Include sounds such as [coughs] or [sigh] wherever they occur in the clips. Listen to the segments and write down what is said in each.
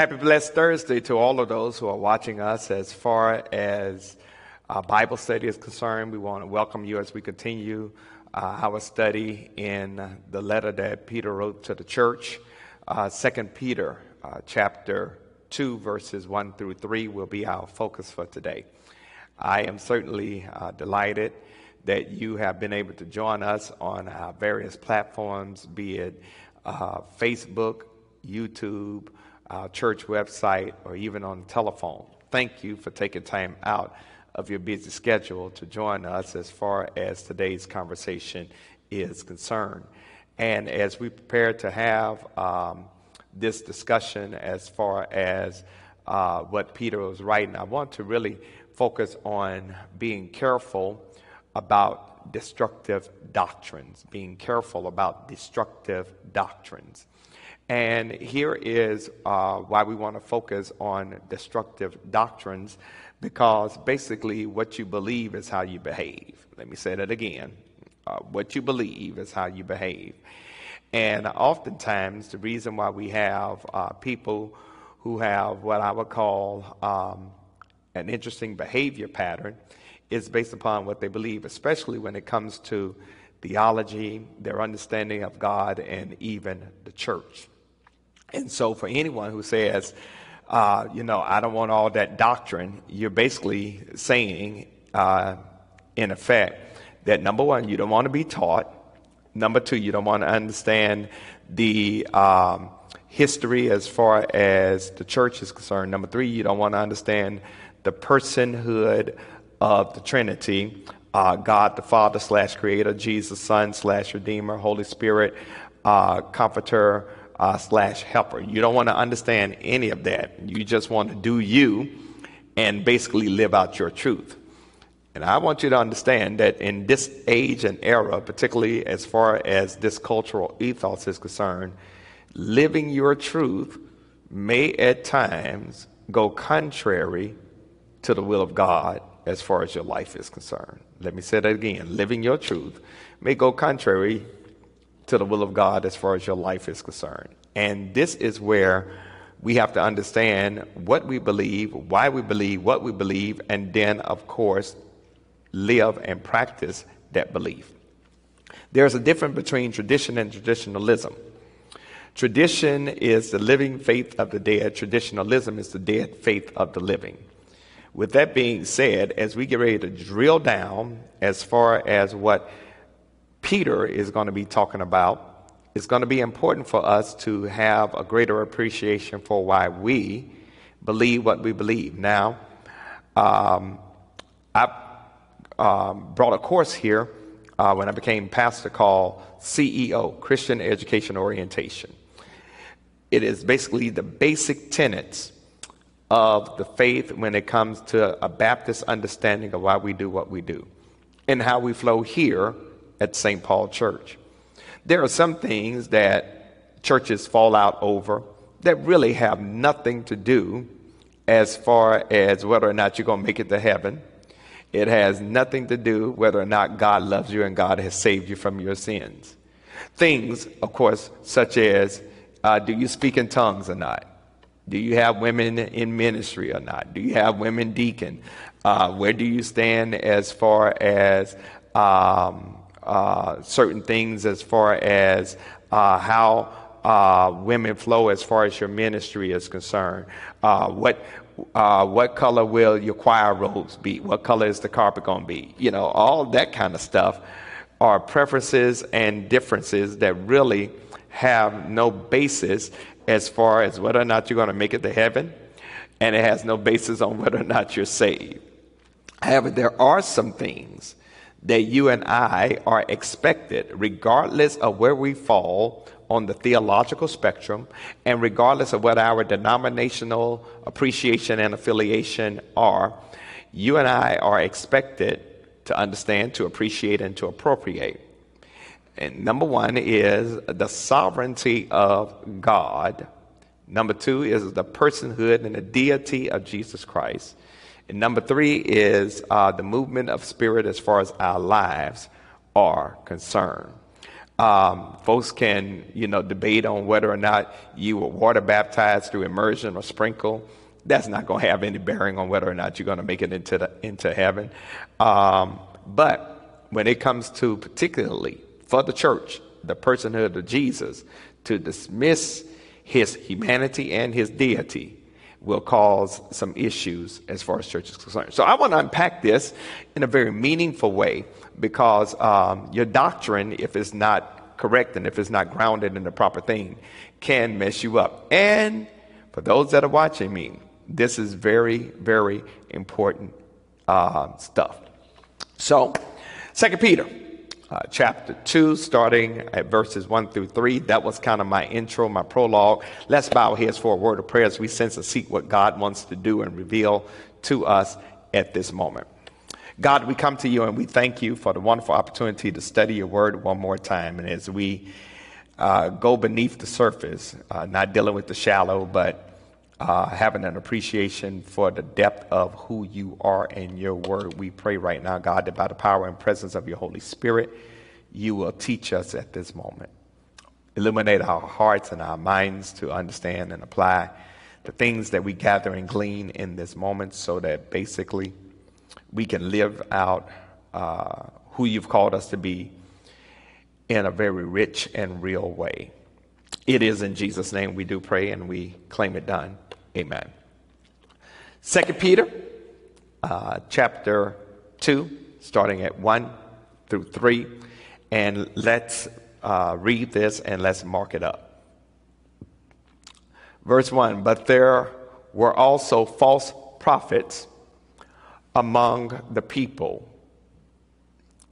Happy blessed Thursday to all of those who are watching us as far as uh, Bible study is concerned. We want to welcome you as we continue uh, our study in the letter that Peter wrote to the church. Uh, Second Peter uh, chapter 2 verses 1 through 3 will be our focus for today. I am certainly uh, delighted that you have been able to join us on our various platforms, be it uh, Facebook, YouTube, our church website, or even on the telephone. Thank you for taking time out of your busy schedule to join us as far as today's conversation is concerned. And as we prepare to have um, this discussion as far as uh, what Peter was writing, I want to really focus on being careful about destructive doctrines, being careful about destructive doctrines. And here is uh, why we want to focus on destructive doctrines, because basically what you believe is how you behave. Let me say that again. Uh, what you believe is how you behave. And oftentimes, the reason why we have uh, people who have what I would call um, an interesting behavior pattern is based upon what they believe, especially when it comes to theology, their understanding of God, and even the church. And so, for anyone who says, uh, you know, I don't want all that doctrine, you're basically saying, uh, in effect, that number one, you don't want to be taught. Number two, you don't want to understand the um, history as far as the church is concerned. Number three, you don't want to understand the personhood of the Trinity uh, God the Father slash Creator, Jesus Son slash Redeemer, Holy Spirit, uh, Comforter uh, slash Helper. You don't want to understand any of that. You just want to do you and basically live out your truth. And I want you to understand that in this age and era, particularly as far as this cultural ethos is concerned, living your truth may at times go contrary to the will of God as far as your life is concerned. Let me say that again. Living your truth may go contrary to the will of God as far as your life is concerned. And this is where we have to understand what we believe, why we believe, what we believe, and then, of course, live and practice that belief. There's a difference between tradition and traditionalism. Tradition is the living faith of the dead, traditionalism is the dead faith of the living. With that being said, as we get ready to drill down as far as what Peter is going to be talking about, it's going to be important for us to have a greater appreciation for why we believe what we believe. Now, um, I um, brought a course here uh, when I became pastor called CEO, Christian Education Orientation. It is basically the basic tenets of the faith when it comes to a Baptist understanding of why we do what we do and how we flow here at St. Paul Church. There are some things that churches fall out over that really have nothing to do as far as whether or not you're going to make it to heaven. It has nothing to do whether or not God loves you and God has saved you from your sins. Things, of course, such as uh, do you speak in tongues or not? Do you have women in ministry or not? Do you have women deacon? Uh, where do you stand as far as um, uh, certain things, as far as uh, how uh, women flow, as far as your ministry is concerned? Uh, what uh, what color will your choir robes be? What color is the carpet going to be? You know, all that kind of stuff are preferences and differences that really have no basis as far as whether or not you're going to make it to heaven, and it has no basis on whether or not you're saved. However, there are some things that you and I are expected, regardless of where we fall on the theological spectrum, and regardless of what our denominational appreciation and affiliation are, you and I are expected to understand, to appreciate, and to appropriate. And number one is the sovereignty of God. Number two is the personhood and the deity of Jesus Christ. And number three is uh, the movement of spirit as far as our lives are concerned. Um, folks can, you know, debate on whether or not you were water baptized through immersion or sprinkle. That's not going to have any bearing on whether or not you're going to make it into the, into heaven. Um, but when it comes to particularly for the church, the personhood of Jesus, to dismiss his humanity and his deity will cause some issues as far as church is concerned. So I want to unpack this in a very meaningful way because um, your doctrine, if it's not correct and if it's not grounded in the proper thing, can mess you up. And for those that are watching me, this is very, very important uh, stuff. So, Second Peter uh, chapter 2, starting at verses 1 through 3. That was kind of my intro, my prologue. Let's bow our heads for a word of prayer as we sense and seek what God wants to do and reveal to us at this moment. God, we come to you and we thank you for the wonderful opportunity to study your word one more time. And as we uh, go beneath the surface, uh, not dealing with the shallow, but uh, having an appreciation for the depth of who you are and your word. We pray right now, God, that by the power and presence of your Holy Spirit, you will teach us at this moment. Illuminate our hearts and our minds to understand and apply the things that we gather and glean in this moment so that basically we can live out uh, who you've called us to be in a very rich and real way. It is in Jesus' name we do pray and we claim it done. Amen. Second Peter, uh, chapter 2, starting at 1 through 3. And let's uh, read this and let's mark it up. Verse 1 But there were also false prophets among the people,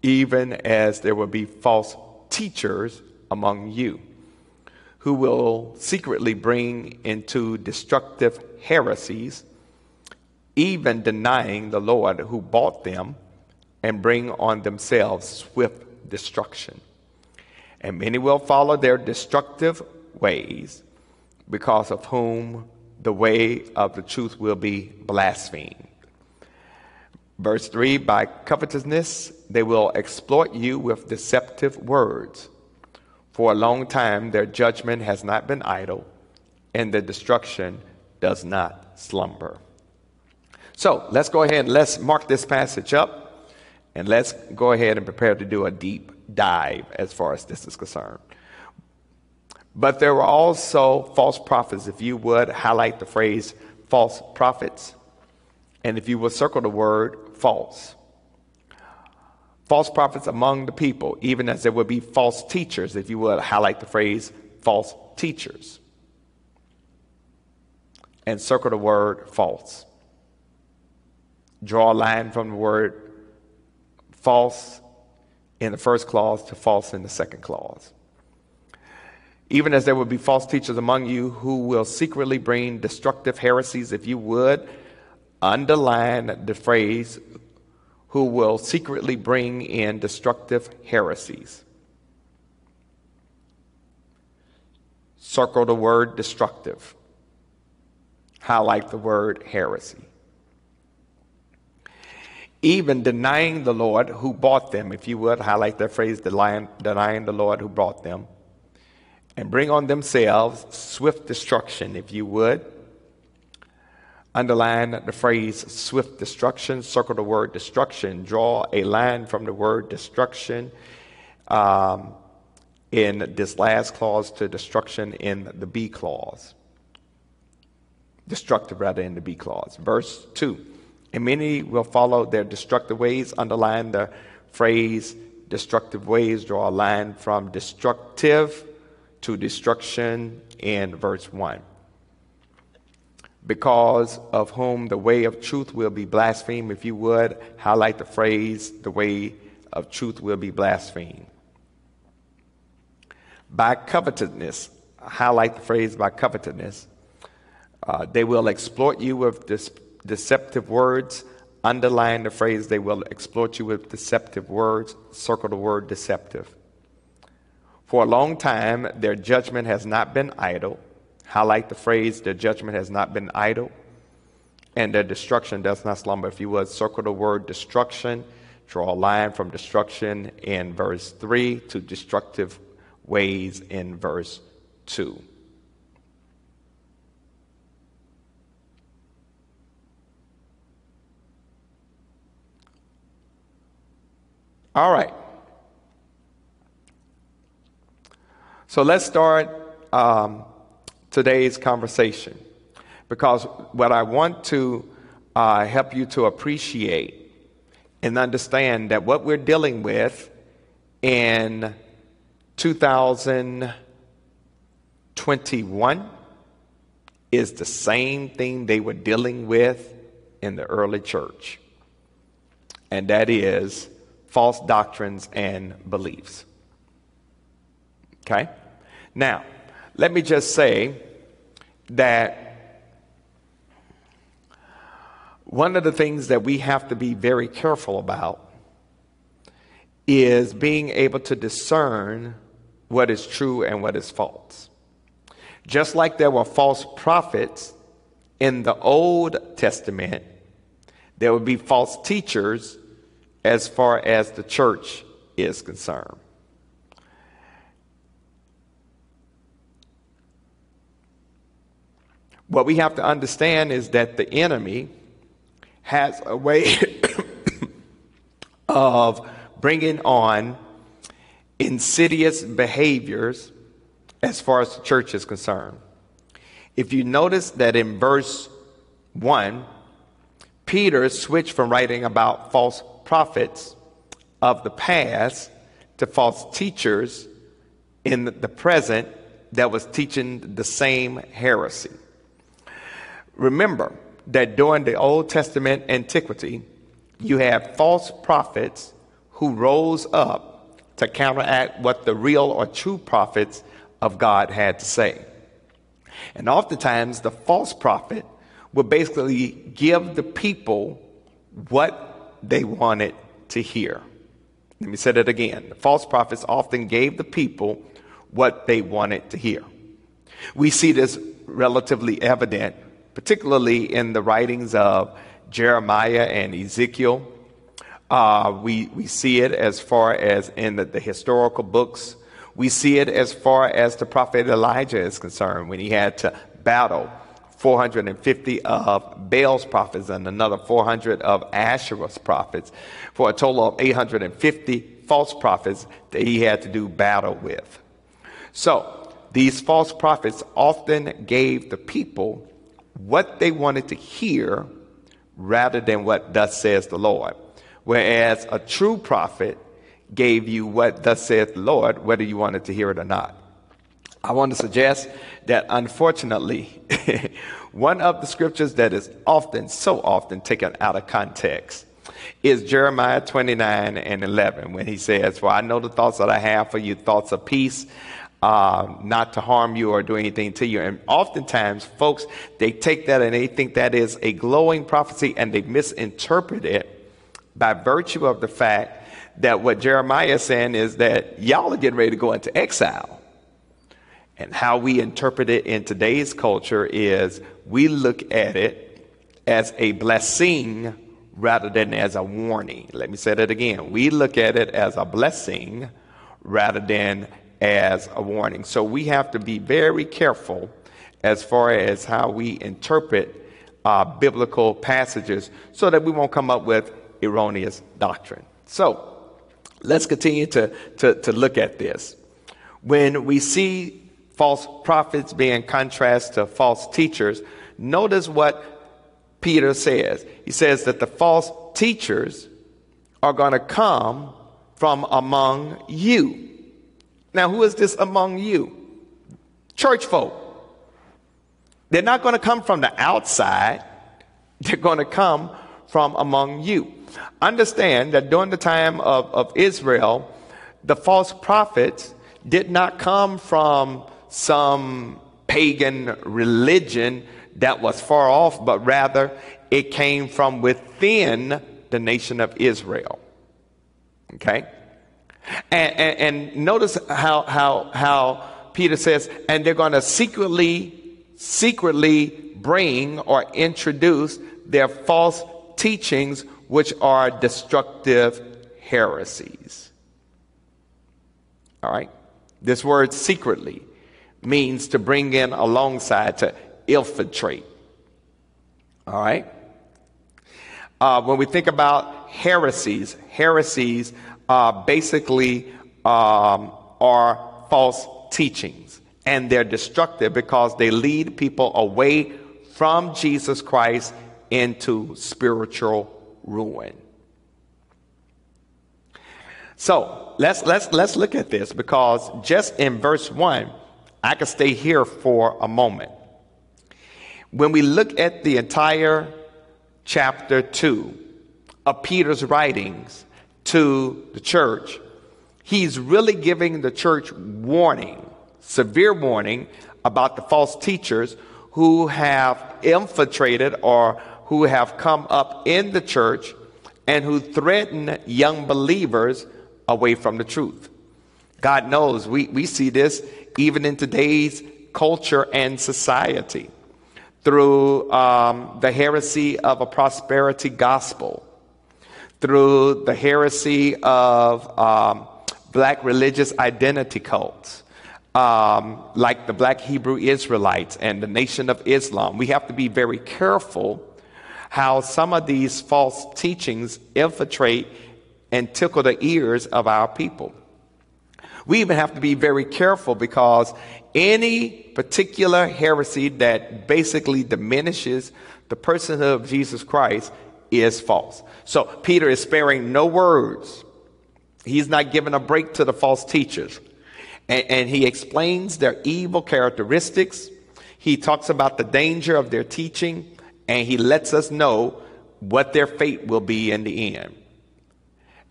even as there will be false teachers among you who will secretly bring into destructive heresies, even denying the Lord who bought them, and bring on themselves swift destruction. And many will follow their destructive ways, because of whom the way of the truth will be blasphemed. Verse 3 By covetousness they will exploit you with deceptive words for a long time, their judgment has not been idle, and their destruction does not slumber. So let's go ahead and let's mark this passage up, and let's go ahead and prepare to do a deep dive as far as this is concerned. But there were also false prophets. If you would highlight the phrase false prophets, and if you would circle the word false false prophets among the people, even as there would be false teachers, if you would highlight the phrase false teachers. And circle the word false. Draw a line from the word false in the first clause to false in the second clause. Even as there would be false teachers among you who will secretly bring destructive heresies, if you would underline the phrase who will secretly bring in destructive heresies. Circle the word destructive. Highlight the word heresy. Even denying the Lord who bought them, if you would, highlight that phrase, denying the Lord who bought them, and bring on themselves swift destruction, if you would Underline the phrase swift destruction, circle the word destruction, draw a line from the word destruction um, in this last clause to destruction in the B clause. Destructive, rather, in the B clause. Verse 2 And many will follow their destructive ways. Underline the phrase destructive ways, draw a line from destructive to destruction in verse 1 because of whom the way of truth will be blasphemed. If you would, highlight the phrase, the way of truth will be blasphemed. By covetousness, highlight the phrase by covetousness. Uh, they will exploit you with dis- deceptive words. Underline the phrase, they will exploit you with deceptive words. Circle the word deceptive. For a long time, their judgment has not been idle highlight the phrase, their judgment has not been idle, and their destruction does not slumber. If you would, circle the word destruction, draw a line from destruction in verse 3 to destructive ways in verse 2. All right. So let's start um, today's conversation because what I want to uh, help you to appreciate and understand that what we're dealing with in 2021 is the same thing they were dealing with in the early church, and that is false doctrines and beliefs. Okay? Now, let me just say that one of the things that we have to be very careful about is being able to discern what is true and what is false. Just like there were false prophets in the Old Testament, there would be false teachers as far as the church is concerned. What we have to understand is that the enemy has a way [coughs] of bringing on insidious behaviors as far as the church is concerned. If you notice that in verse 1, Peter switched from writing about false prophets of the past to false teachers in the present that was teaching the same heresy. Remember that during the Old Testament antiquity, you had false prophets who rose up to counteract what the real or true prophets of God had to say. And oftentimes, the false prophet would basically give the people what they wanted to hear. Let me say that again. The false prophets often gave the people what they wanted to hear. We see this relatively evident, particularly in the writings of Jeremiah and Ezekiel. Uh, we, we see it as far as in the, the historical books. We see it as far as the prophet Elijah is concerned when he had to battle 450 of Baal's prophets and another 400 of Asherah's prophets for a total of 850 false prophets that he had to do battle with. So, these false prophets often gave the people what they wanted to hear rather than what thus says the Lord. Whereas a true prophet gave you what thus saith the Lord, whether you wanted to hear it or not. I want to suggest that unfortunately, [laughs] one of the scriptures that is often, so often taken out of context is Jeremiah 29 and 11 when he says, For I know the thoughts that I have for you, thoughts of peace, uh, not to harm you or do anything to you. And oftentimes, folks, they take that and they think that is a glowing prophecy and they misinterpret it by virtue of the fact that what Jeremiah is saying is that y'all are getting ready to go into exile. And how we interpret it in today's culture is we look at it as a blessing rather than as a warning. Let me say that again. We look at it as a blessing rather than as a warning. So we have to be very careful as far as how we interpret uh, biblical passages so that we won't come up with erroneous doctrine. So let's continue to, to, to look at this. When we see false prophets being contrast to false teachers, notice what Peter says. He says that the false teachers are going to come from among you. Now, who is this among you? Church folk. They're not going to come from the outside, they're going to come from among you. Understand that during the time of, of Israel, the false prophets did not come from some pagan religion that was far off, but rather it came from within the nation of Israel. Okay? And, and, and notice how, how, how Peter says, and they're going to secretly, secretly bring or introduce their false teachings, which are destructive heresies. All right? This word secretly means to bring in alongside, to infiltrate. All right? Uh, when we think about heresies, heresies uh, basically um, are false teachings, and they're destructive because they lead people away from Jesus Christ into spiritual ruin. So let's let's let's look at this because just in verse one, I could stay here for a moment. When we look at the entire chapter 2 of Peter's writings to the church, he's really giving the church warning, severe warning about the false teachers who have infiltrated or who have come up in the church and who threaten young believers away from the truth. God knows we, we see this even in today's culture and society through um, the heresy of a prosperity gospel, through the heresy of um, black religious identity cults, um, like the black Hebrew Israelites and the Nation of Islam. We have to be very careful how some of these false teachings infiltrate and tickle the ears of our people. We even have to be very careful because any particular heresy that basically diminishes the personhood of Jesus Christ is false. So Peter is sparing no words. He's not giving a break to the false teachers. And, and he explains their evil characteristics. He talks about the danger of their teaching and he lets us know what their fate will be in the end.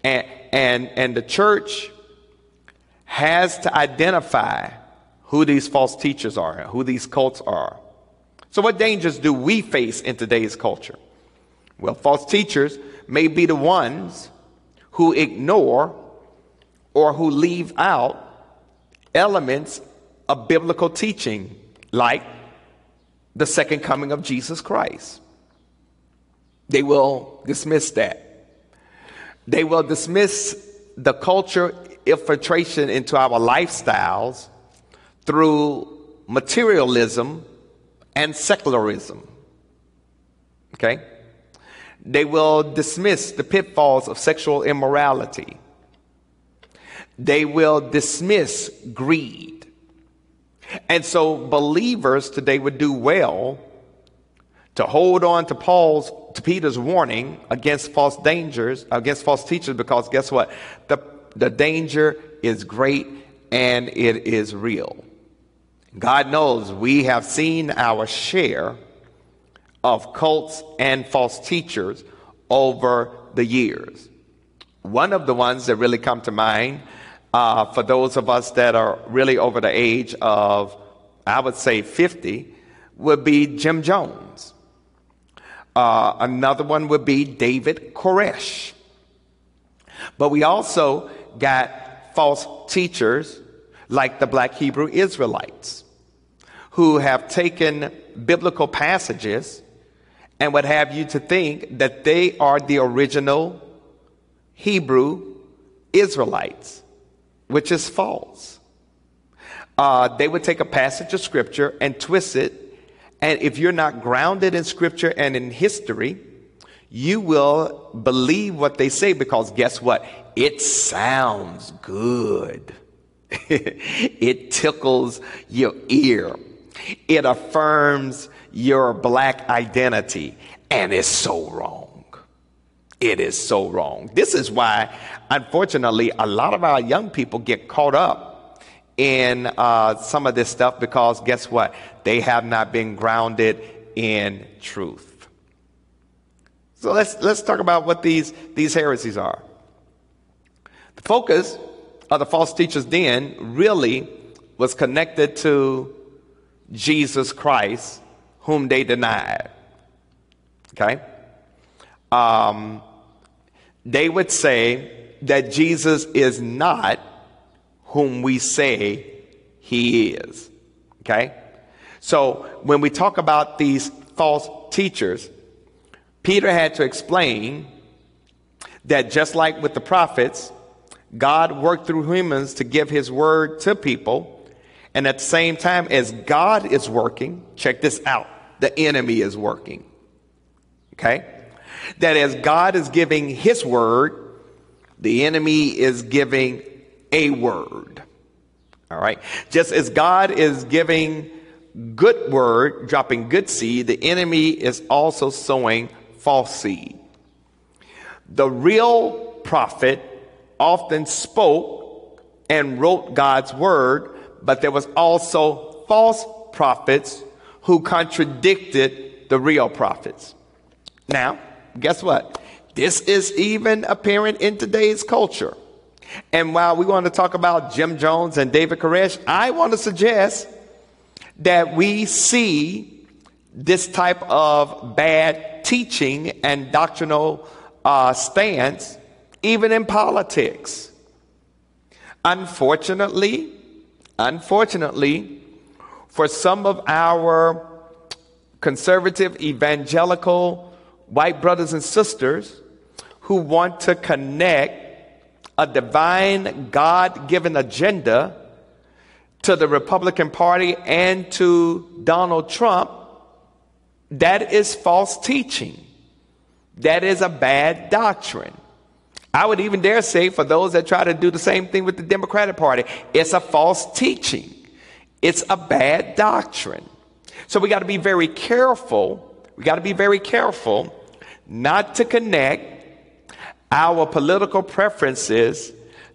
And, and, and the church has to identify who these false teachers are, who these cults are. So, what dangers do we face in today's culture? Well, false teachers may be the ones who ignore or who leave out elements of biblical teaching, like the second coming of Jesus Christ. They will dismiss that. They will dismiss the culture infiltration into our lifestyles through materialism and secularism. Okay? They will dismiss the pitfalls of sexual immorality. They will dismiss greed. And so believers today would do well to hold on to Paul's to Peter's warning against false dangers, against false teachers, because guess what? The the danger is great and it is real. God knows we have seen our share of cults and false teachers over the years. One of the ones that really come to mind uh, for those of us that are really over the age of, I would say, 50, would be Jim Jones. Uh, another one would be David Koresh. But we also got false teachers like the black Hebrew Israelites who have taken biblical passages and would have you to think that they are the original Hebrew Israelites, which is false. Uh, they would take a passage of scripture and twist it. And if you're not grounded in scripture and in history, you will believe what they say because guess what? It sounds good. [laughs] it tickles your ear. It affirms your black identity. And it's so wrong. It is so wrong. This is why, unfortunately, a lot of our young people get caught up in uh, some of this stuff because guess what? They have not been grounded in truth. So let's, let's talk about what these, these heresies are. The focus of the false teachers then really was connected to Jesus Christ, whom they denied. Okay? Um, they would say that Jesus is not whom we say he is. Okay? So when we talk about these false teachers, Peter had to explain that just like with the prophets, God worked through humans to give his word to people. And at the same time, as God is working, check this out the enemy is working. Okay? That as God is giving his word, the enemy is giving a word. All right? Just as God is giving good word, dropping good seed, the enemy is also sowing false seed. The real prophet often spoke and wrote God's word, but there was also false prophets who contradicted the real prophets. Now, guess what? This is even apparent in today's culture. And while we want to talk about Jim Jones and David Koresh, I want to suggest that we see this type of bad teaching and doctrinal uh, stance even in politics. Unfortunately, unfortunately, for some of our conservative evangelical white brothers and sisters who want to connect a divine God given agenda to the Republican Party and to Donald Trump, that is false teaching. That is a bad doctrine. I would even dare say for those that try to do the same thing with the Democratic Party, it's a false teaching. It's a bad doctrine. So we got to be very careful. We got to be very careful not to connect our political preferences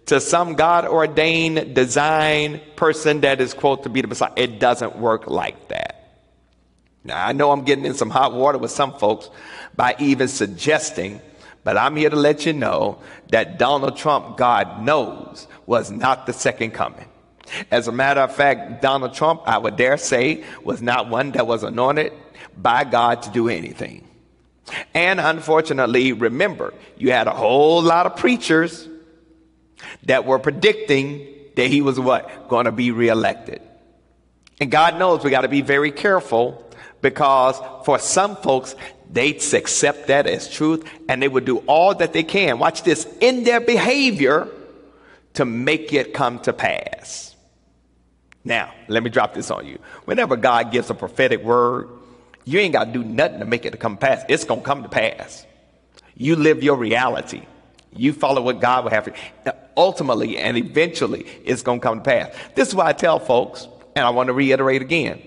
to some God ordained design person that is quote to be the Messiah. It doesn't work like that. Now, I know I'm getting in some hot water with some folks by even suggesting, but I'm here to let you know that Donald Trump, God knows, was not the second coming. As a matter of fact, Donald Trump, I would dare say, was not one that was anointed by God to do anything. And unfortunately, remember, you had a whole lot of preachers that were predicting that he was what? Going to be reelected. And God knows we got to be very careful because for some folks, they'd accept that as truth and they would do all that they can. Watch this in their behavior to make it come to pass. Now, let me drop this on you. Whenever God gives a prophetic word, you ain't got to do nothing to make it to come pass. It's going to come to pass. You live your reality. You follow what God will have for you. Ultimately and eventually, it's going to come to pass. This is why I tell folks, and I want to reiterate again.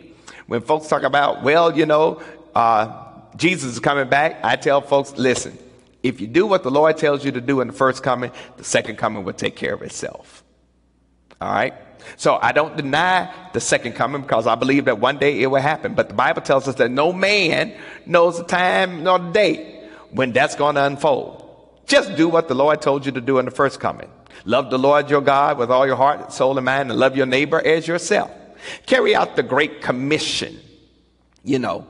When folks talk about, well, you know, uh, Jesus is coming back, I tell folks, listen, if you do what the Lord tells you to do in the first coming, the second coming will take care of itself. All right? So I don't deny the second coming because I believe that one day it will happen. But the Bible tells us that no man knows the time nor the date when that's going to unfold. Just do what the Lord told you to do in the first coming. Love the Lord your God with all your heart, soul, and mind, and love your neighbor as yourself. Carry out the Great Commission. You know,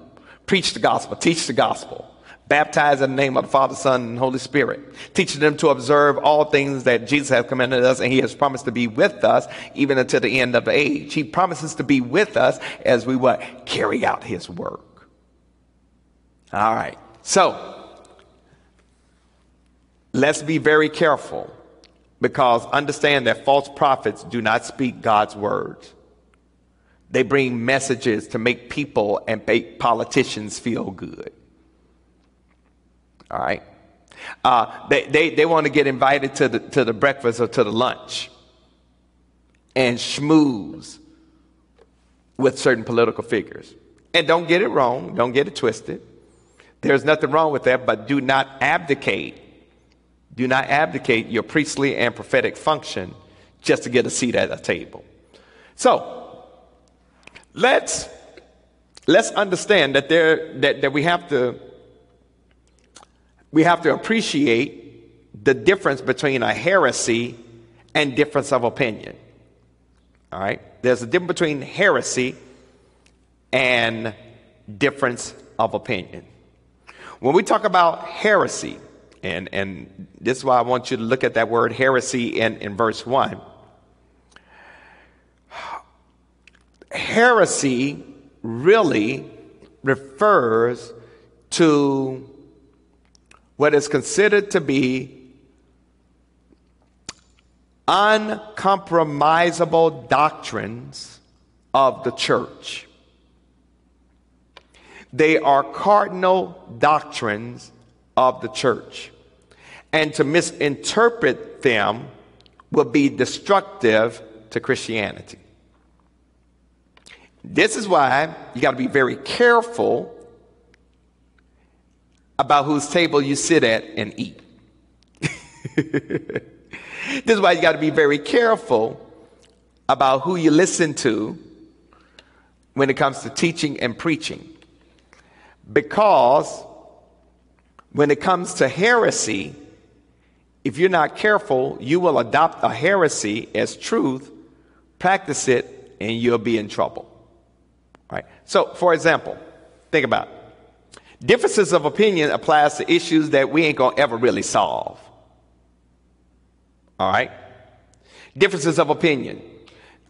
preach the gospel, teach the gospel baptized in the name of the Father, Son, and Holy Spirit, teaching them to observe all things that Jesus has commanded us, and He has promised to be with us even until the end of the age. He promises to be with us as we what carry out His work. All right, so let's be very careful because understand that false prophets do not speak God's words. They bring messages to make people and make politicians feel good. All right. Uh, they, they, they want to get invited to the, to the breakfast or to the lunch and schmooze with certain political figures. And don't get it wrong, don't get it twisted. There's nothing wrong with that, but do not abdicate. Do not abdicate your priestly and prophetic function just to get a seat at a table. So, let's let's understand that there that, that we have to we have to appreciate the difference between a heresy and difference of opinion. All right? There's a difference between heresy and difference of opinion. When we talk about heresy, and, and this is why I want you to look at that word heresy in, in verse 1. Heresy really refers to what is considered to be uncompromisable doctrines of the church. They are cardinal doctrines of the church. And to misinterpret them will be destructive to Christianity. This is why you got to be very careful about whose table you sit at and eat. [laughs] this is why you got to be very careful about who you listen to when it comes to teaching and preaching. Because when it comes to heresy, if you're not careful, you will adopt a heresy as truth, practice it, and you'll be in trouble. Right? So, for example, think about it. Differences of opinion applies to issues that we ain't gonna ever really solve. All right, differences of opinion,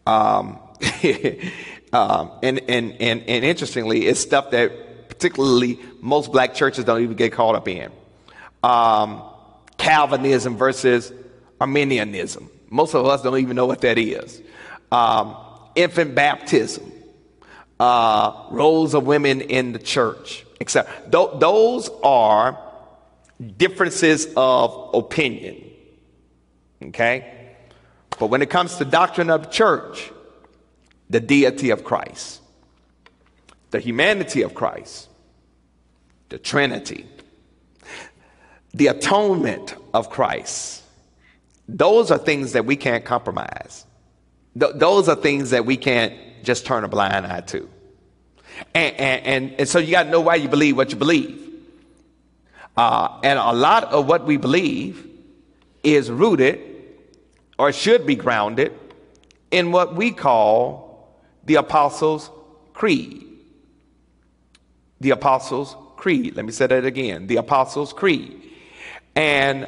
um, [laughs] um, and, and and and interestingly, it's stuff that particularly most black churches don't even get caught up in. Um, Calvinism versus Arminianism. Most of us don't even know what that is. Um, infant baptism uh, roles of women in the church, etc. Th- those are differences of opinion. Okay? But when it comes to doctrine of church, the deity of Christ, the humanity of Christ, the Trinity, the atonement of Christ, those are things that we can't compromise. Th- those are things that we can't just turn a blind eye to. And, and, and, and so you got to know why you believe what you believe. Uh, and a lot of what we believe is rooted or should be grounded in what we call the Apostles' Creed. The Apostles' Creed. Let me say that again. The Apostles' Creed. And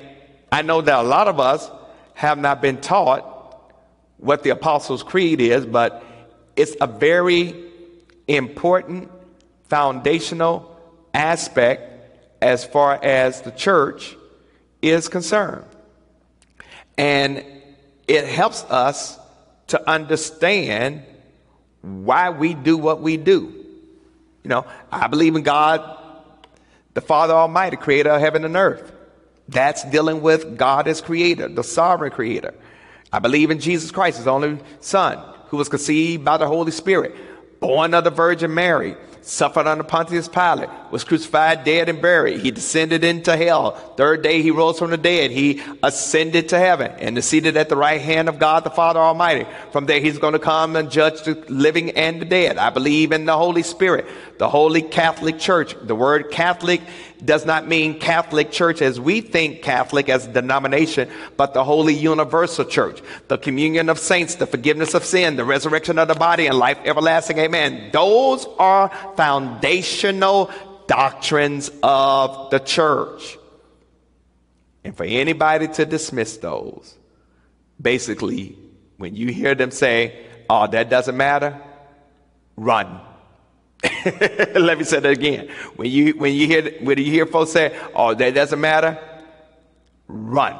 I know that a lot of us have not been taught what the Apostles' Creed is, but it's a very important foundational aspect as far as the church is concerned. And it helps us to understand why we do what we do. You know, I believe in God, the Father Almighty, creator of heaven and earth. That's dealing with God as creator, the sovereign creator. I believe in Jesus Christ, his only son, who was conceived by the Holy Spirit, born of the Virgin Mary, suffered under Pontius Pilate, was crucified, dead, and buried. He descended into hell. Third day he rose from the dead. He ascended to heaven and is seated at the right hand of God the Father Almighty. From there he's going to come and judge the living and the dead. I believe in the Holy Spirit, the Holy Catholic Church. The word Catholic does not mean Catholic Church as we think Catholic as a denomination, but the Holy Universal Church, the communion of saints, the forgiveness of sin, the resurrection of the body, and life everlasting. Amen. Those are foundational doctrines of the church. And for anybody to dismiss those, basically, when you hear them say, oh, that doesn't matter, run. [laughs] Let me say that again. When you when you hear when you hear folks say, "Oh, that doesn't matter," run.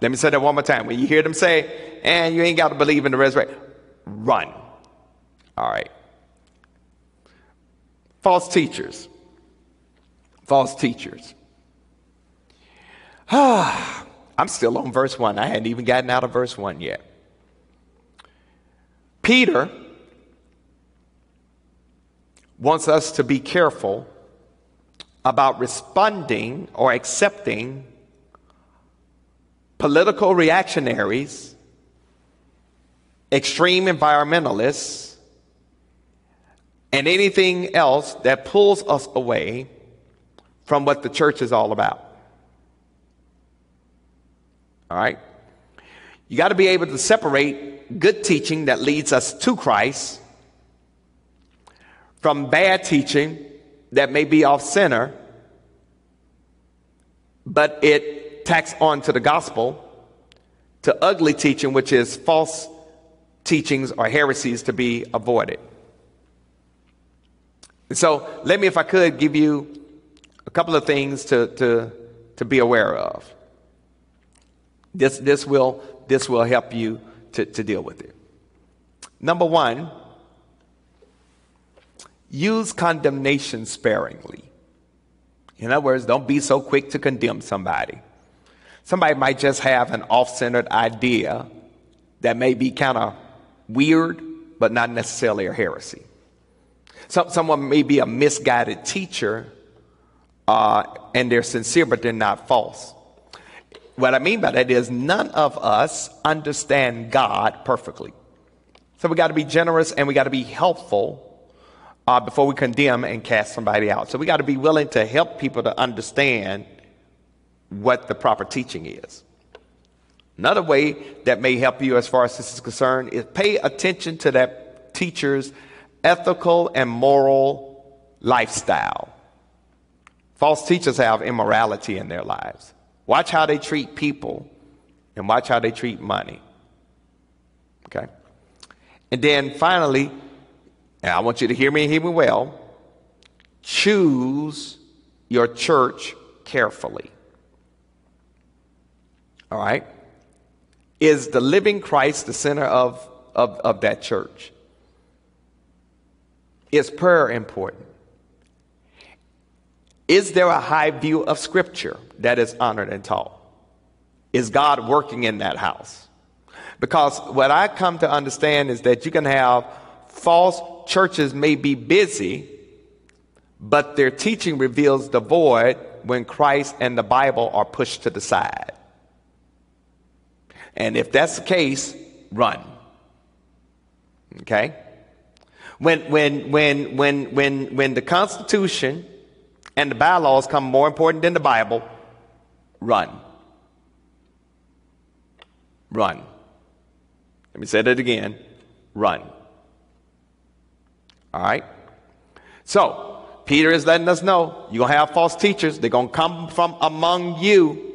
Let me say that one more time. When you hear them say, "And you ain't got to believe in the resurrection," run. All right. False teachers. False teachers. Ah, [sighs] I'm still on verse one. I hadn't even gotten out of verse one yet. Peter wants us to be careful about responding or accepting political reactionaries, extreme environmentalists, and anything else that pulls us away from what the church is all about. All right? You got to be able to separate good teaching that leads us to Christ from bad teaching that may be off center, but it tacks on to the gospel, to ugly teaching, which is false teachings or heresies to be avoided. So, let me, if I could, give you a couple of things to, to, to be aware of. This, this will this will help you to, to deal with it. Number one, use condemnation sparingly. In other words, don't be so quick to condemn somebody. Somebody might just have an off centered idea that may be kind of weird, but not necessarily a heresy. Some, someone may be a misguided teacher uh, and they're sincere, but they're not false. What I mean by that is none of us understand God perfectly. So we got to be generous and we got to be helpful uh, before we condemn and cast somebody out. So we got to be willing to help people to understand what the proper teaching is. Another way that may help you as far as this is concerned is pay attention to that teacher's ethical and moral lifestyle. False teachers have immorality in their lives. Watch how they treat people and watch how they treat money. Okay? And then finally, and I want you to hear me hear me well, choose your church carefully. All right? Is the living Christ the center of, of, of that church? Is prayer important? Is there a high view of Scripture that is honored and taught? Is God working in that house? Because what I come to understand is that you can have false churches may be busy, but their teaching reveals the void when Christ and the Bible are pushed to the side. And if that's the case, run. Okay? When, when, when, when, when, when the Constitution and the bylaws come more important than the Bible, run. Run. Let me say that again. Run. All right? So, Peter is letting us know you're going to have false teachers. They're going to come from among you.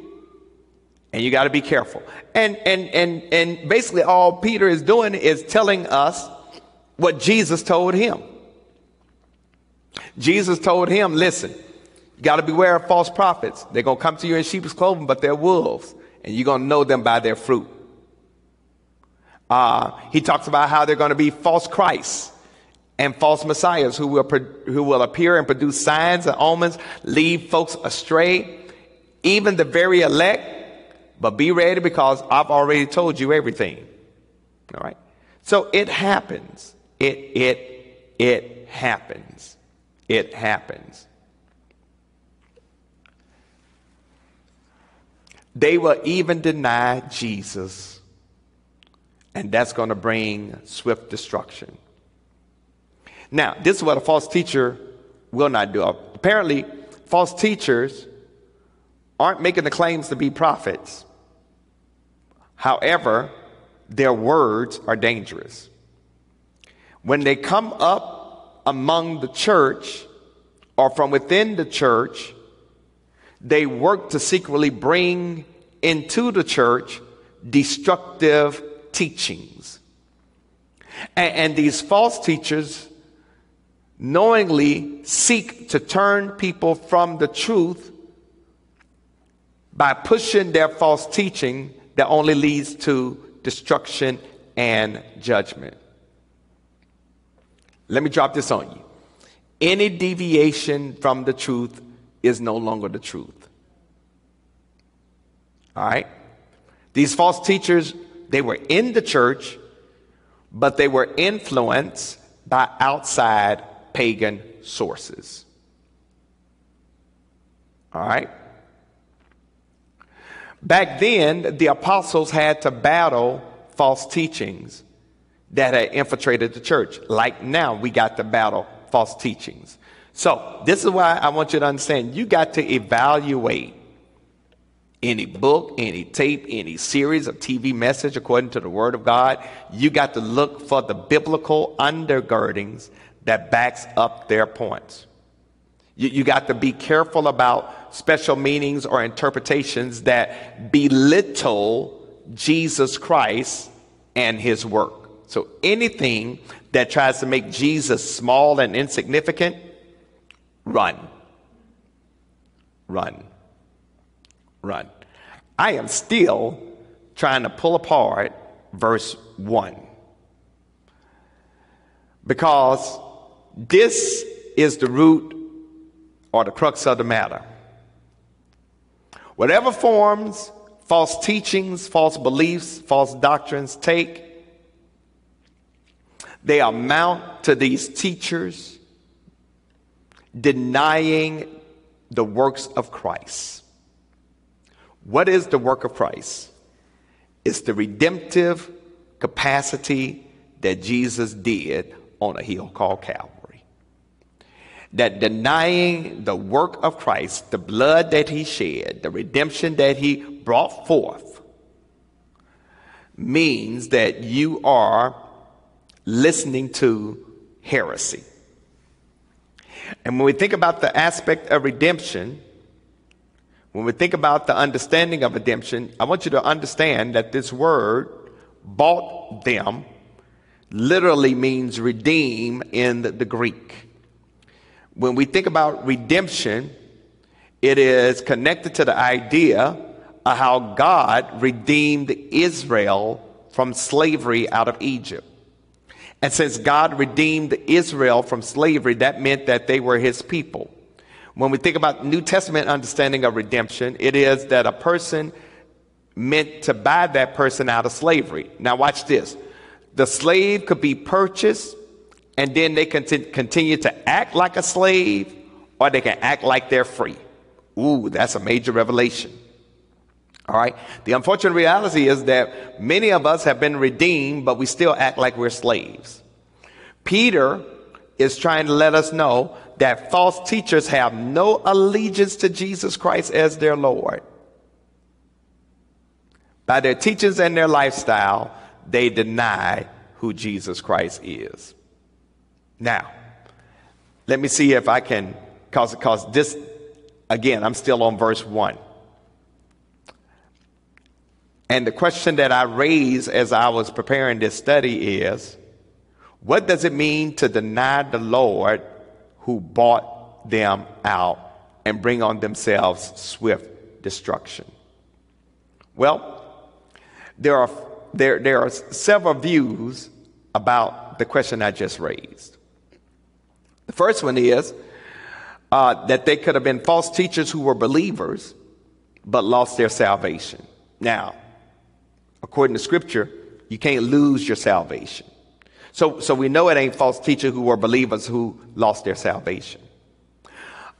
And you got to be careful. And, and, and, and basically, all Peter is doing is telling us what Jesus told him. Jesus told him, listen, you got to beware of false prophets. They're going to come to you in sheep's clothing, but they're wolves. And you're going to know them by their fruit. Uh, he talks about how they're going to be false Christs and false messiahs who will, who will appear and produce signs and omens, lead folks astray, even the very elect. But be ready because I've already told you everything. All right. So it happens. It, it, it happens. It happens. They will even deny Jesus, and that's going to bring swift destruction. Now, this is what a false teacher will not do. Apparently, false teachers aren't making the claims to be prophets. However, their words are dangerous. When they come up among the church or from within the church, they work to secretly bring into the church destructive teachings. And, and, these false teachers knowingly seek to turn people from the truth by pushing their false teaching that only leads to destruction and judgment. Let me drop this on you. Any deviation from the truth is no longer the truth. All right? These false teachers, they were in the church, but they were influenced by outside pagan sources. All right? Back then, the apostles had to battle false teachings that had infiltrated the church. Like now, we got to battle false teachings. So, this is why I want you to understand you got to evaluate any book, any tape, any series of TV message according to the Word of God. You got to look for the biblical undergirdings that backs up their points. You, you got to be careful about special meanings or interpretations that belittle Jesus Christ and his work. So anything that tries to make Jesus small and insignificant, run. Run. Run. I am still trying to pull apart verse 1. Because this is the root or the crux of the matter. Whatever forms false teachings, false beliefs, false doctrines take, they amount to these teachers denying the works of Christ. What is the work of Christ? It's the redemptive capacity that Jesus did on a hill called Calvary. That denying the work of Christ, the blood that he shed, the redemption that he brought forth, means that you are listening to heresy. And when we think about the aspect of redemption, when we think about the understanding of redemption, I want you to understand that this word, bought them, literally means redeem in the, Greek. When we think about redemption, it is connected to the idea of how God redeemed Israel from slavery out of Egypt. And since God redeemed Israel from slavery, that meant that they were his people. When we think about New Testament understanding of redemption, it is that a person meant to buy that person out of slavery. Now, watch this. The slave could be purchased and then they continue to act like a slave or they can act like they're free. Ooh, that's a major revelation. All right. The unfortunate reality is that many of us have been redeemed, but we still act like we're slaves. Peter is trying to let us know that false teachers have no allegiance to Jesus Christ as their Lord. By their teachings and their lifestyle, they deny who Jesus Christ is. Now, let me see if I can, cause, cause this, again, I'm still on verse 1. And the question that I raised as I was preparing this study is what does it mean to deny the Lord who bought them out and bring on themselves swift destruction? Well, there are, there, there are several views about the question I just raised. The first one is uh, that they could have been false teachers who were believers but lost their salvation. Now, according to scripture, you can't lose your salvation. So, so we know it ain't false teachers who were believers who lost their salvation.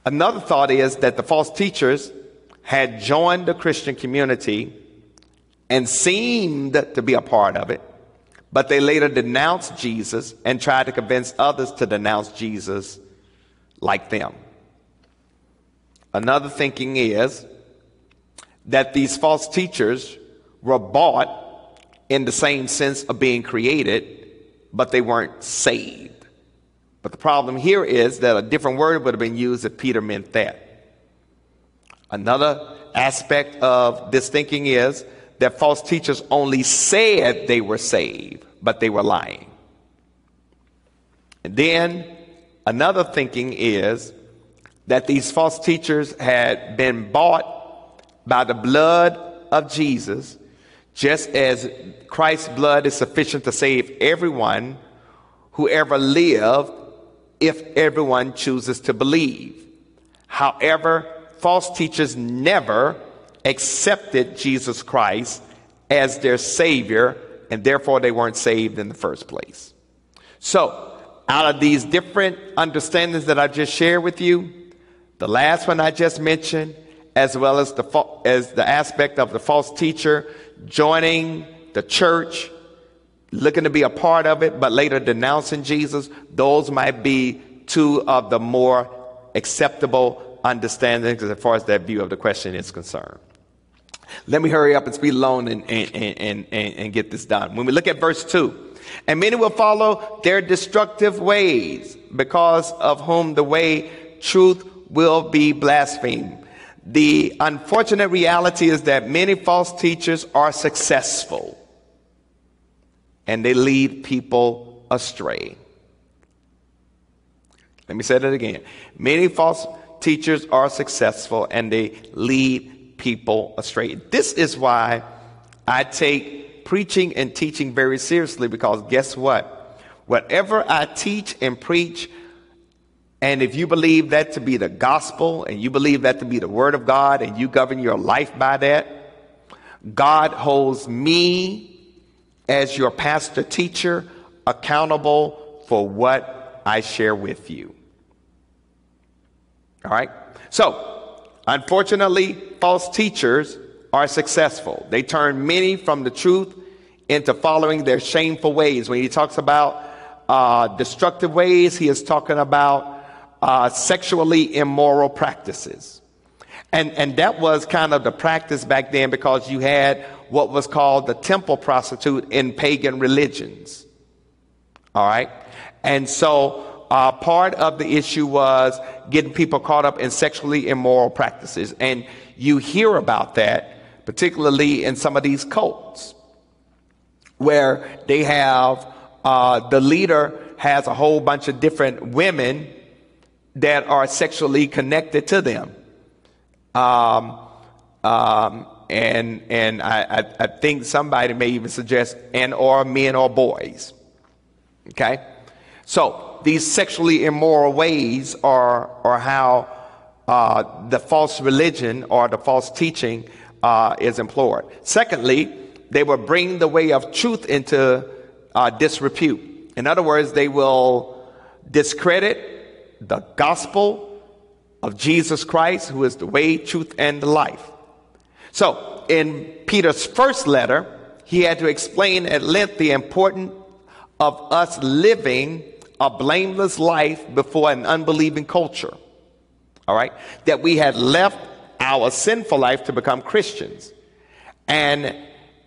Another thought is that the false teachers had joined the Christian community and seemed to be a part of it, but they later denounced Jesus and tried to convince others to denounce Jesus like them. Another thinking is that these false teachers were bought in the same sense of being created, but they weren't saved. But the problem here is that a different word would have been used if Peter meant that. Another aspect of this thinking is that false teachers only said they were saved, but they were lying. And then another thinking is that these false teachers had been bought by the blood of Jesus just as Christ's blood is sufficient to save everyone who ever lived if everyone chooses to believe. However, false teachers never accepted Jesus Christ as their Savior, and therefore they weren't saved in the first place. So, out of these different understandings that I just shared with you, the last one I just mentioned, as well as the, as the aspect of the false teacher joining the church, looking to be a part of it, but later denouncing Jesus, those might be two of the more acceptable understandings as far as that view of the question is concerned. Let me hurry up and speed along and, and, and, and, and get this done. When we look at verse 2, and many will follow their destructive ways, because of whom the way truth will be blasphemed. The unfortunate reality is that many false teachers are successful and they lead people astray. Let me say that again. Many false teachers are successful and they lead people astray. This is why I take preaching and teaching very seriously because guess what? Whatever I teach and preach, and if you believe that to be the gospel and you believe that to be the word of God and you govern your life by that, God holds me as your pastor teacher accountable for what I share with you. All right? So, unfortunately, false teachers are successful. They turn many from the truth into following their shameful ways. When he talks about uh, destructive ways, he is talking about uh, sexually immoral practices. And, and that was kind of the practice back then because you had what was called the temple prostitute in pagan religions. All right? And so uh, part of the issue was getting people caught up in sexually immoral practices. And you hear about that, particularly in some of these cults, where they have uh, the leader has a whole bunch of different women that are sexually connected to them. Um, um, and and I, I, I, think somebody may even suggest and or men or boys. Okay, so these sexually immoral ways are are how uh, the false religion or the false teaching uh, is employed. Secondly, they will bring the way of truth into uh, disrepute. In other words, they will discredit the gospel of Jesus Christ, who is the way, truth, and life. So, in Peter's first letter, he had to explain at length the importance of us living a blameless life before an unbelieving culture. All right? That we had left our sinful life to become Christians. And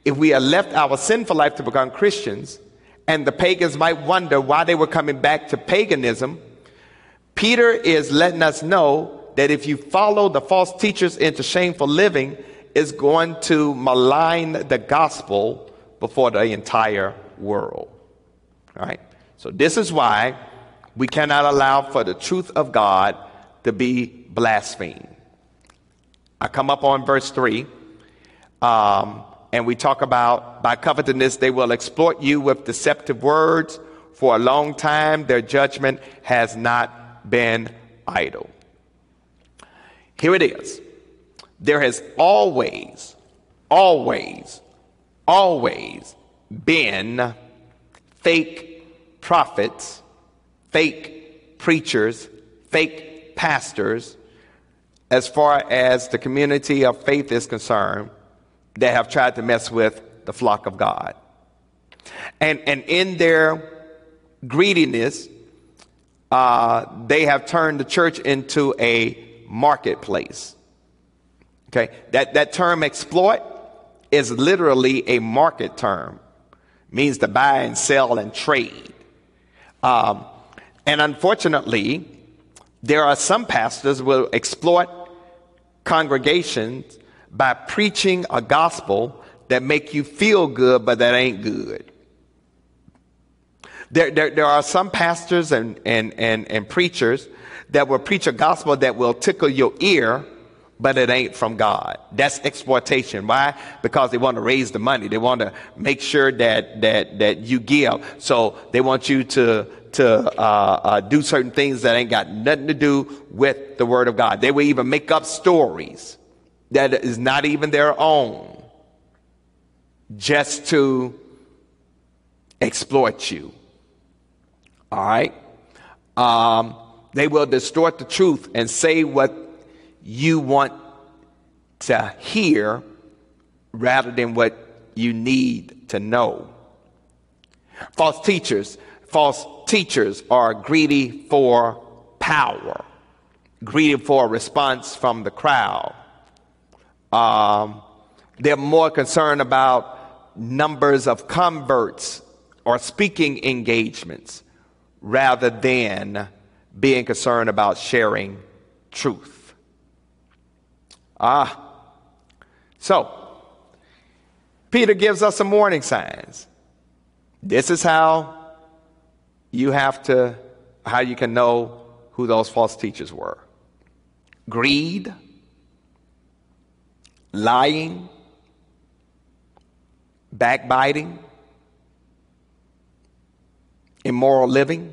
if we had left our sinful life to become Christians, and the pagans might wonder why they were coming back to paganism, Peter is letting us know that if you follow the false teachers into shameful living, is going to malign the gospel before the entire world. All right? So this is why we cannot allow for the truth of God to be blasphemed. I come up on verse 3, um, and we talk about by covetousness they will exploit you with deceptive words. For a long time, their judgment has not been idle. Here it is. There has always, always, always been fake prophets, fake preachers, fake pastors, as far as the community of faith is concerned, that have tried to mess with the flock of God. And, and in their greediness, uh, they have turned the church into a marketplace. Okay, that, that term exploit is literally a market term, it means to buy and sell and trade. Um, and unfortunately, there are some pastors will exploit congregations by preaching a gospel that make you feel good, but that ain't good. There, there, there are some pastors and, and, and, and preachers that will preach a gospel that will tickle your ear, but it ain't from God. That's exploitation. Why? Because they want to raise the money. They want to make sure that that that you give. So they want you to to uh, uh, do certain things that ain't got nothing to do with the Word of God. They will even make up stories that is not even their own, just to exploit you. All right? Um, they will distort the truth and say what you want to hear rather than what you need to know. False teachers, false teachers are greedy for power, greedy for a response from the crowd. Um, they're more concerned about numbers of converts or speaking engagements rather than being concerned about sharing truth. Ah, so Peter gives us some warning signs. This is how you have to, how you can know who those false teachers were greed, lying, backbiting, immoral living,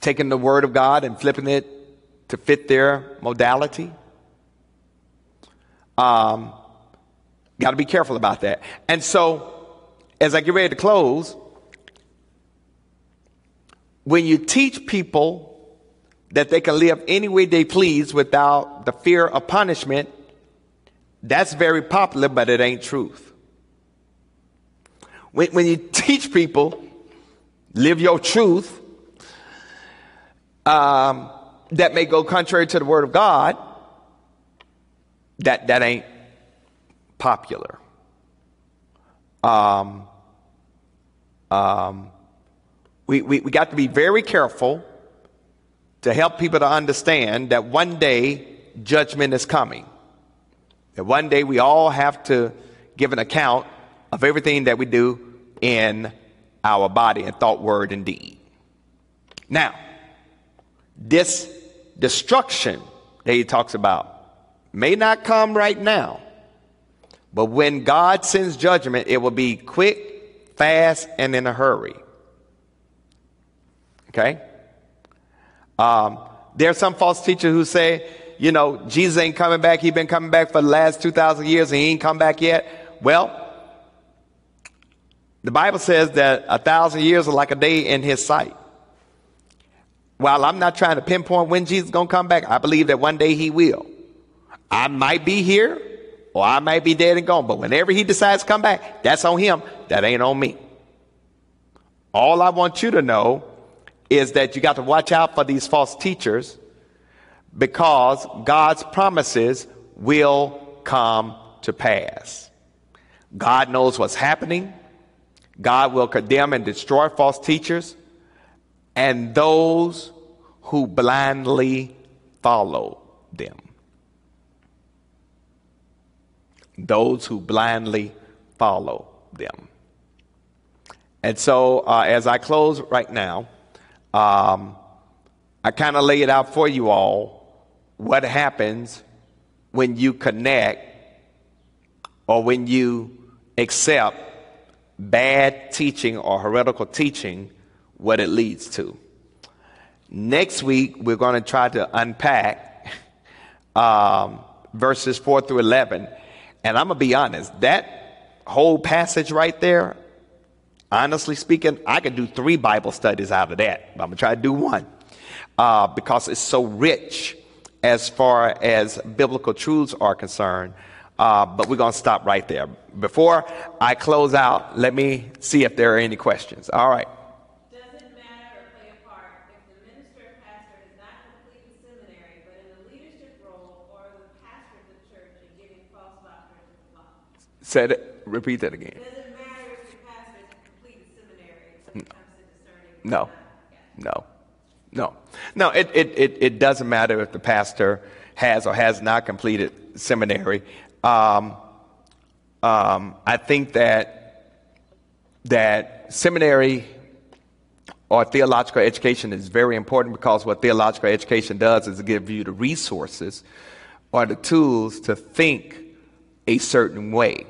taking the Word of God and flipping it to fit their modality. Um, Got to be careful about that. And so, as I get ready to close, when you teach people that they can live any way they please without the fear of punishment, that's very popular, but it ain't truth. When, when you teach people, live your truth, um, that may go contrary to the word of God, that, that ain't popular. Um, um, we, we, we got to be very careful to help people to understand that one day judgment is coming. That one day we all have to give an account of everything that we do in our body and thought, word, and deed. Now, this destruction that he talks about may not come right now, but when God sends judgment, it will be quick, fast, and in a hurry. Okay? Um, there are some false teachers who say, you know, Jesus ain't coming back. He's been coming back for the last 2,000 years and he ain't come back yet. Well, the Bible says that a thousand years are like a day in his sight. While I'm not trying to pinpoint when Jesus is going to come back, I believe that one day he will. I might be here or I might be dead and gone, but whenever he decides to come back, that's on him. That ain't on me. All I want you to know is that you got to watch out for these false teachers because God's promises will come to pass. God knows what's happening. God will condemn and destroy false teachers and those who blindly follow them. Those who blindly follow them. And so, uh, as I close right now, um, I kind of lay it out for you all what happens when you connect or when you accept bad teaching or heretical teaching, what it leads to. Next week, we're going to try to unpack [laughs] um, verses 4 through 11. And I'm going to be honest, that whole passage right there, honestly speaking, I could do three Bible studies out of that. I'm going to try to do one uh, because it's so rich as far as biblical truths are concerned. Uh, but we're going to stop right there. Before I close out, let me see if there are any questions. All right. Does it matter or play a part if the minister or pastor has not completed seminary, but in a leadership role or the pastor of the church and giving false doctrine to the flock? Said it. Repeat that again. Does it matter if the pastor has completed seminary when it comes to discerning? No. No. No. No, it, it, it, it doesn't matter if the pastor has or has not completed seminary. Um, um, I think that that seminary or theological education is very important because what theological education does is give you the resources or the tools to think a certain way.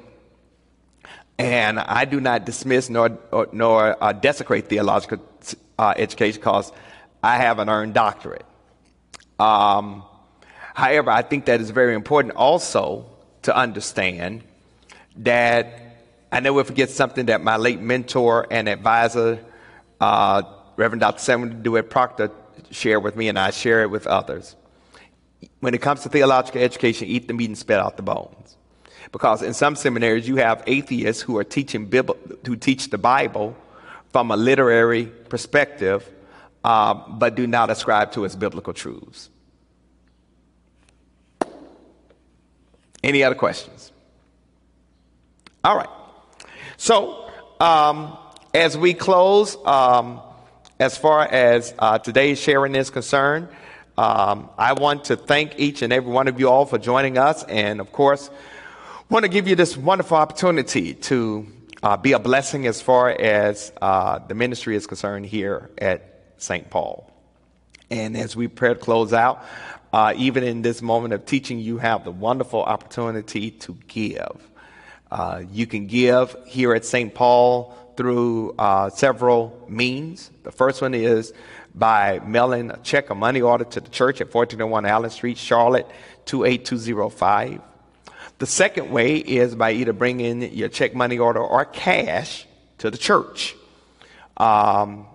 And I do not dismiss nor, or, nor uh, desecrate theological uh, education because I have an earned doctorate. Um, however, I think that is very important also to understand that I never forget something that my late mentor and advisor, uh, Reverend Dr. Samuel DeWitt Proctor, shared with me, and I share it with others. When it comes to theological education, eat the meat and spit out the bones. Because in some seminaries, you have atheists who are teaching Bibl- who teach the Bible from a literary perspective, uh, but do not ascribe to its biblical truths. Any other questions? All right. So, um, as we close, um, as far as uh, today's sharing is concerned, um, I want to thank each and every one of you all for joining us, and of course, want to give you this wonderful opportunity to uh, be a blessing as far as uh, the ministry is concerned here at St. Paul. And as we pray to close out, uh, even in this moment of teaching, you have the wonderful opportunity to give. Uh, you can give here at St. Paul through uh, several means. The first one is by mailing a check or money order to the church at 1401 Allen Street, Charlotte 28205. The second way is by either bringing your check, money order, or cash to the church. Um,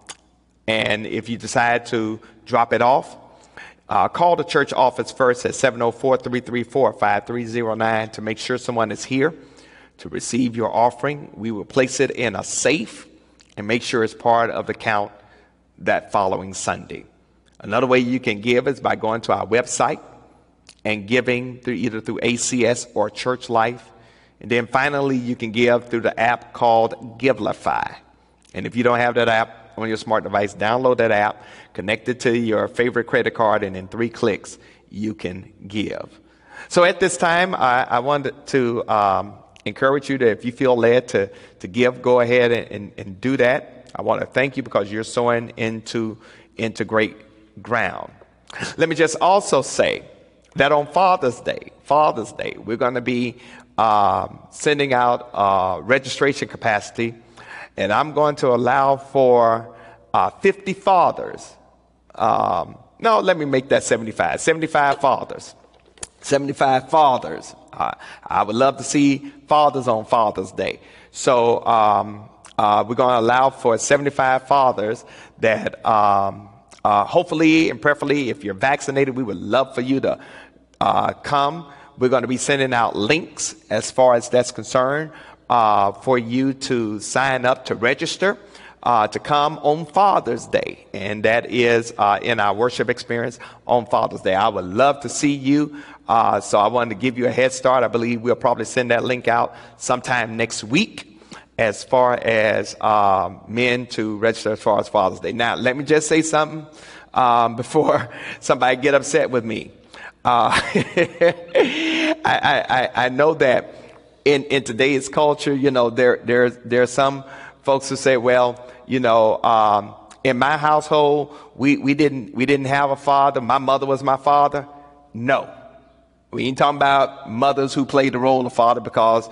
and if you decide to drop it off, uh, call the church office first at 704 334 5309 to make sure someone is here to receive your offering. We will place it in a safe and make sure it's part of the count that following Sunday. Another way you can give is by going to our website and giving through either through ACS or Church Life. And then finally, you can give through the app called Givelify. And if you don't have that app on your smart device, download that app, connect it to your favorite credit card, and in three clicks, you can give. So at this time, I, I wanted to um, encourage you to, if you feel led to, to give, go ahead and, and, and do that. I want to thank you because you're sowing into, into great ground. Let me just also say that on Father's Day, Father's Day, we're going to be um, sending out uh, registration capacity, and I'm going to allow for uh, 50 fathers. Um, no, let me make that 75. 75 fathers. 75 fathers. Uh, I would love to see fathers on Father's Day. So um, uh, we're going to allow for 75 fathers that um, uh, hopefully and prayerfully, if you're vaccinated, we would love for you to uh, come. We're going to be sending out links as far as that's concerned uh, for you to sign up to register. Uh, to come on Father's Day, and that is uh, in our worship experience on Father's Day. I would love to see you, uh, so I wanted to give you a head start. I believe we'll probably send that link out sometime next week as far as um, men to register as far as Father's Day. Now, let me just say something um, [laughs] before somebody get upset with me. Uh, [laughs] I, I, I know that in, in today's culture, you know, there, there, there are some folks who say, well, you know, um, in my household, we, we, didn't, we didn't have a father. My mother was my father. No. We ain't talking about mothers who played the role of father because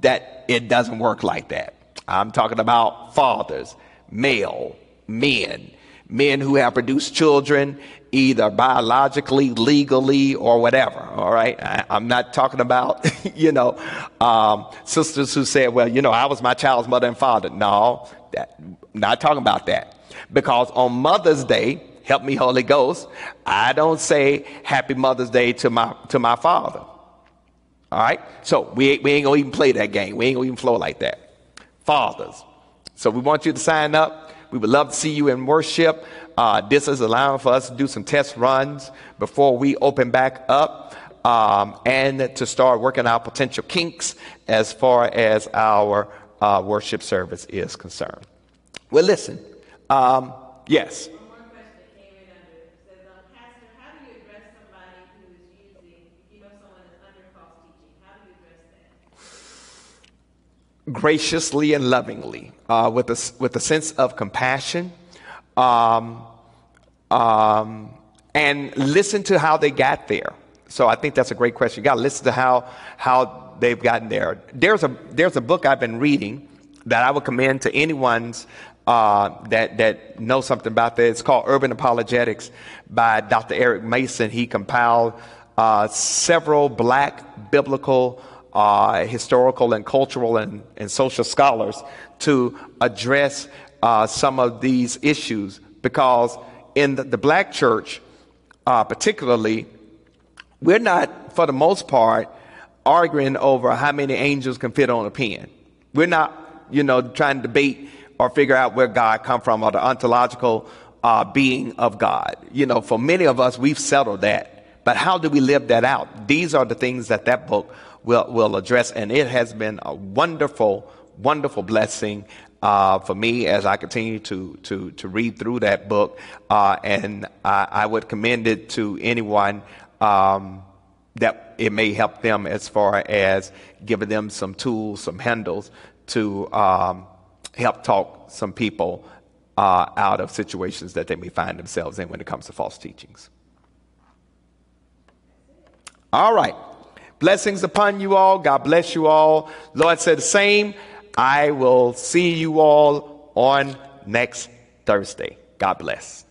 that it doesn't work like that. I'm talking about fathers, male, men, men who have produced children either biologically, legally, or whatever. All right. I, am not talking about, [laughs] you know, um, sisters who said, well, you know, I was my child's mother and father. No, that, not talking about that. Because on Mother's Day, help me, Holy Ghost, I don't say Happy Mother's Day to my, to my father. All right. So we, we ain't to even play that game. We ain't to even flow like that. Fathers. So we want you to sign up. We would love to see you in worship. Uh, this is allowing for us to do some test runs before we open back up um, and to start working out potential kinks as far as our uh, worship service is concerned. Well, listen. Um, yes. Graciously and lovingly, uh, with, a, with a sense of compassion, um, um, and listen to how they got there. So I think that's a great question. You got to listen to how how they've gotten there. There's a there's a book I've been reading that I would commend to anyone's uh, that that knows something about that. It's called Urban Apologetics by Dr. Eric Mason. He compiled uh, several black biblical, uh, historical, and cultural and, and social scholars to address uh, some of these issues because in the, the black church, uh, particularly, we're not, for the most part, arguing over how many angels can fit on a pen. We're not, you know, trying to debate or figure out where God come from or the ontological uh, being of God. You know, for many of us, we've settled that. But how do we live that out? These are the things that that book will, will address. And it has been a wonderful, wonderful blessing uh, for me as I continue to to to read through that book, uh, and I, I, would commend it to anyone um, that it may help them as far as giving them some tools, some handles to um, help talk some people uh, out of situations that they may find themselves in when it comes to false teachings. All right. Blessings upon you all. God bless you all. Lord said the same. I will see you all on next Thursday. God bless.